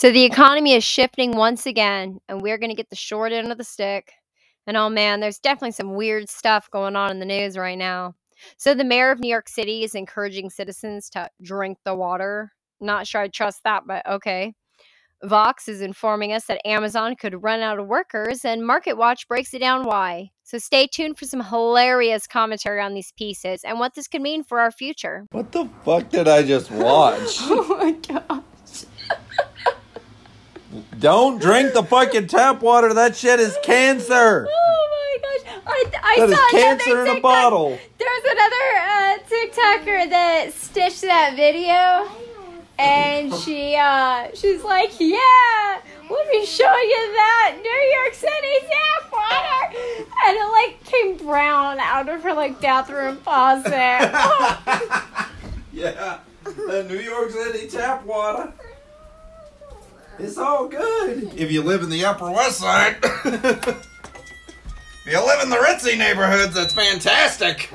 So the economy is shifting once again, and we're going to get the short end of the stick. And oh man, there's definitely some weird stuff going on in the news right now. So the mayor of New York City is encouraging citizens to drink the water. Not sure I trust that, but okay. Vox is informing us that Amazon could run out of workers, and MarketWatch breaks it down why. So stay tuned for some hilarious commentary on these pieces and what this could mean for our future. What the fuck did I just watch? oh my god. Don't drink the fucking tap water. That shit is cancer. Oh my gosh! I, I That is saw cancer another in a bottle. There's another uh, TikToker that stitched that video, and she uh, she's like, "Yeah, let me show you that New York City tap water," and it like came brown out of her like bathroom faucet. yeah, the New York City tap water. It's all good. If you live in the Upper West Side. if you live in the ritzy neighborhoods, that's fantastic.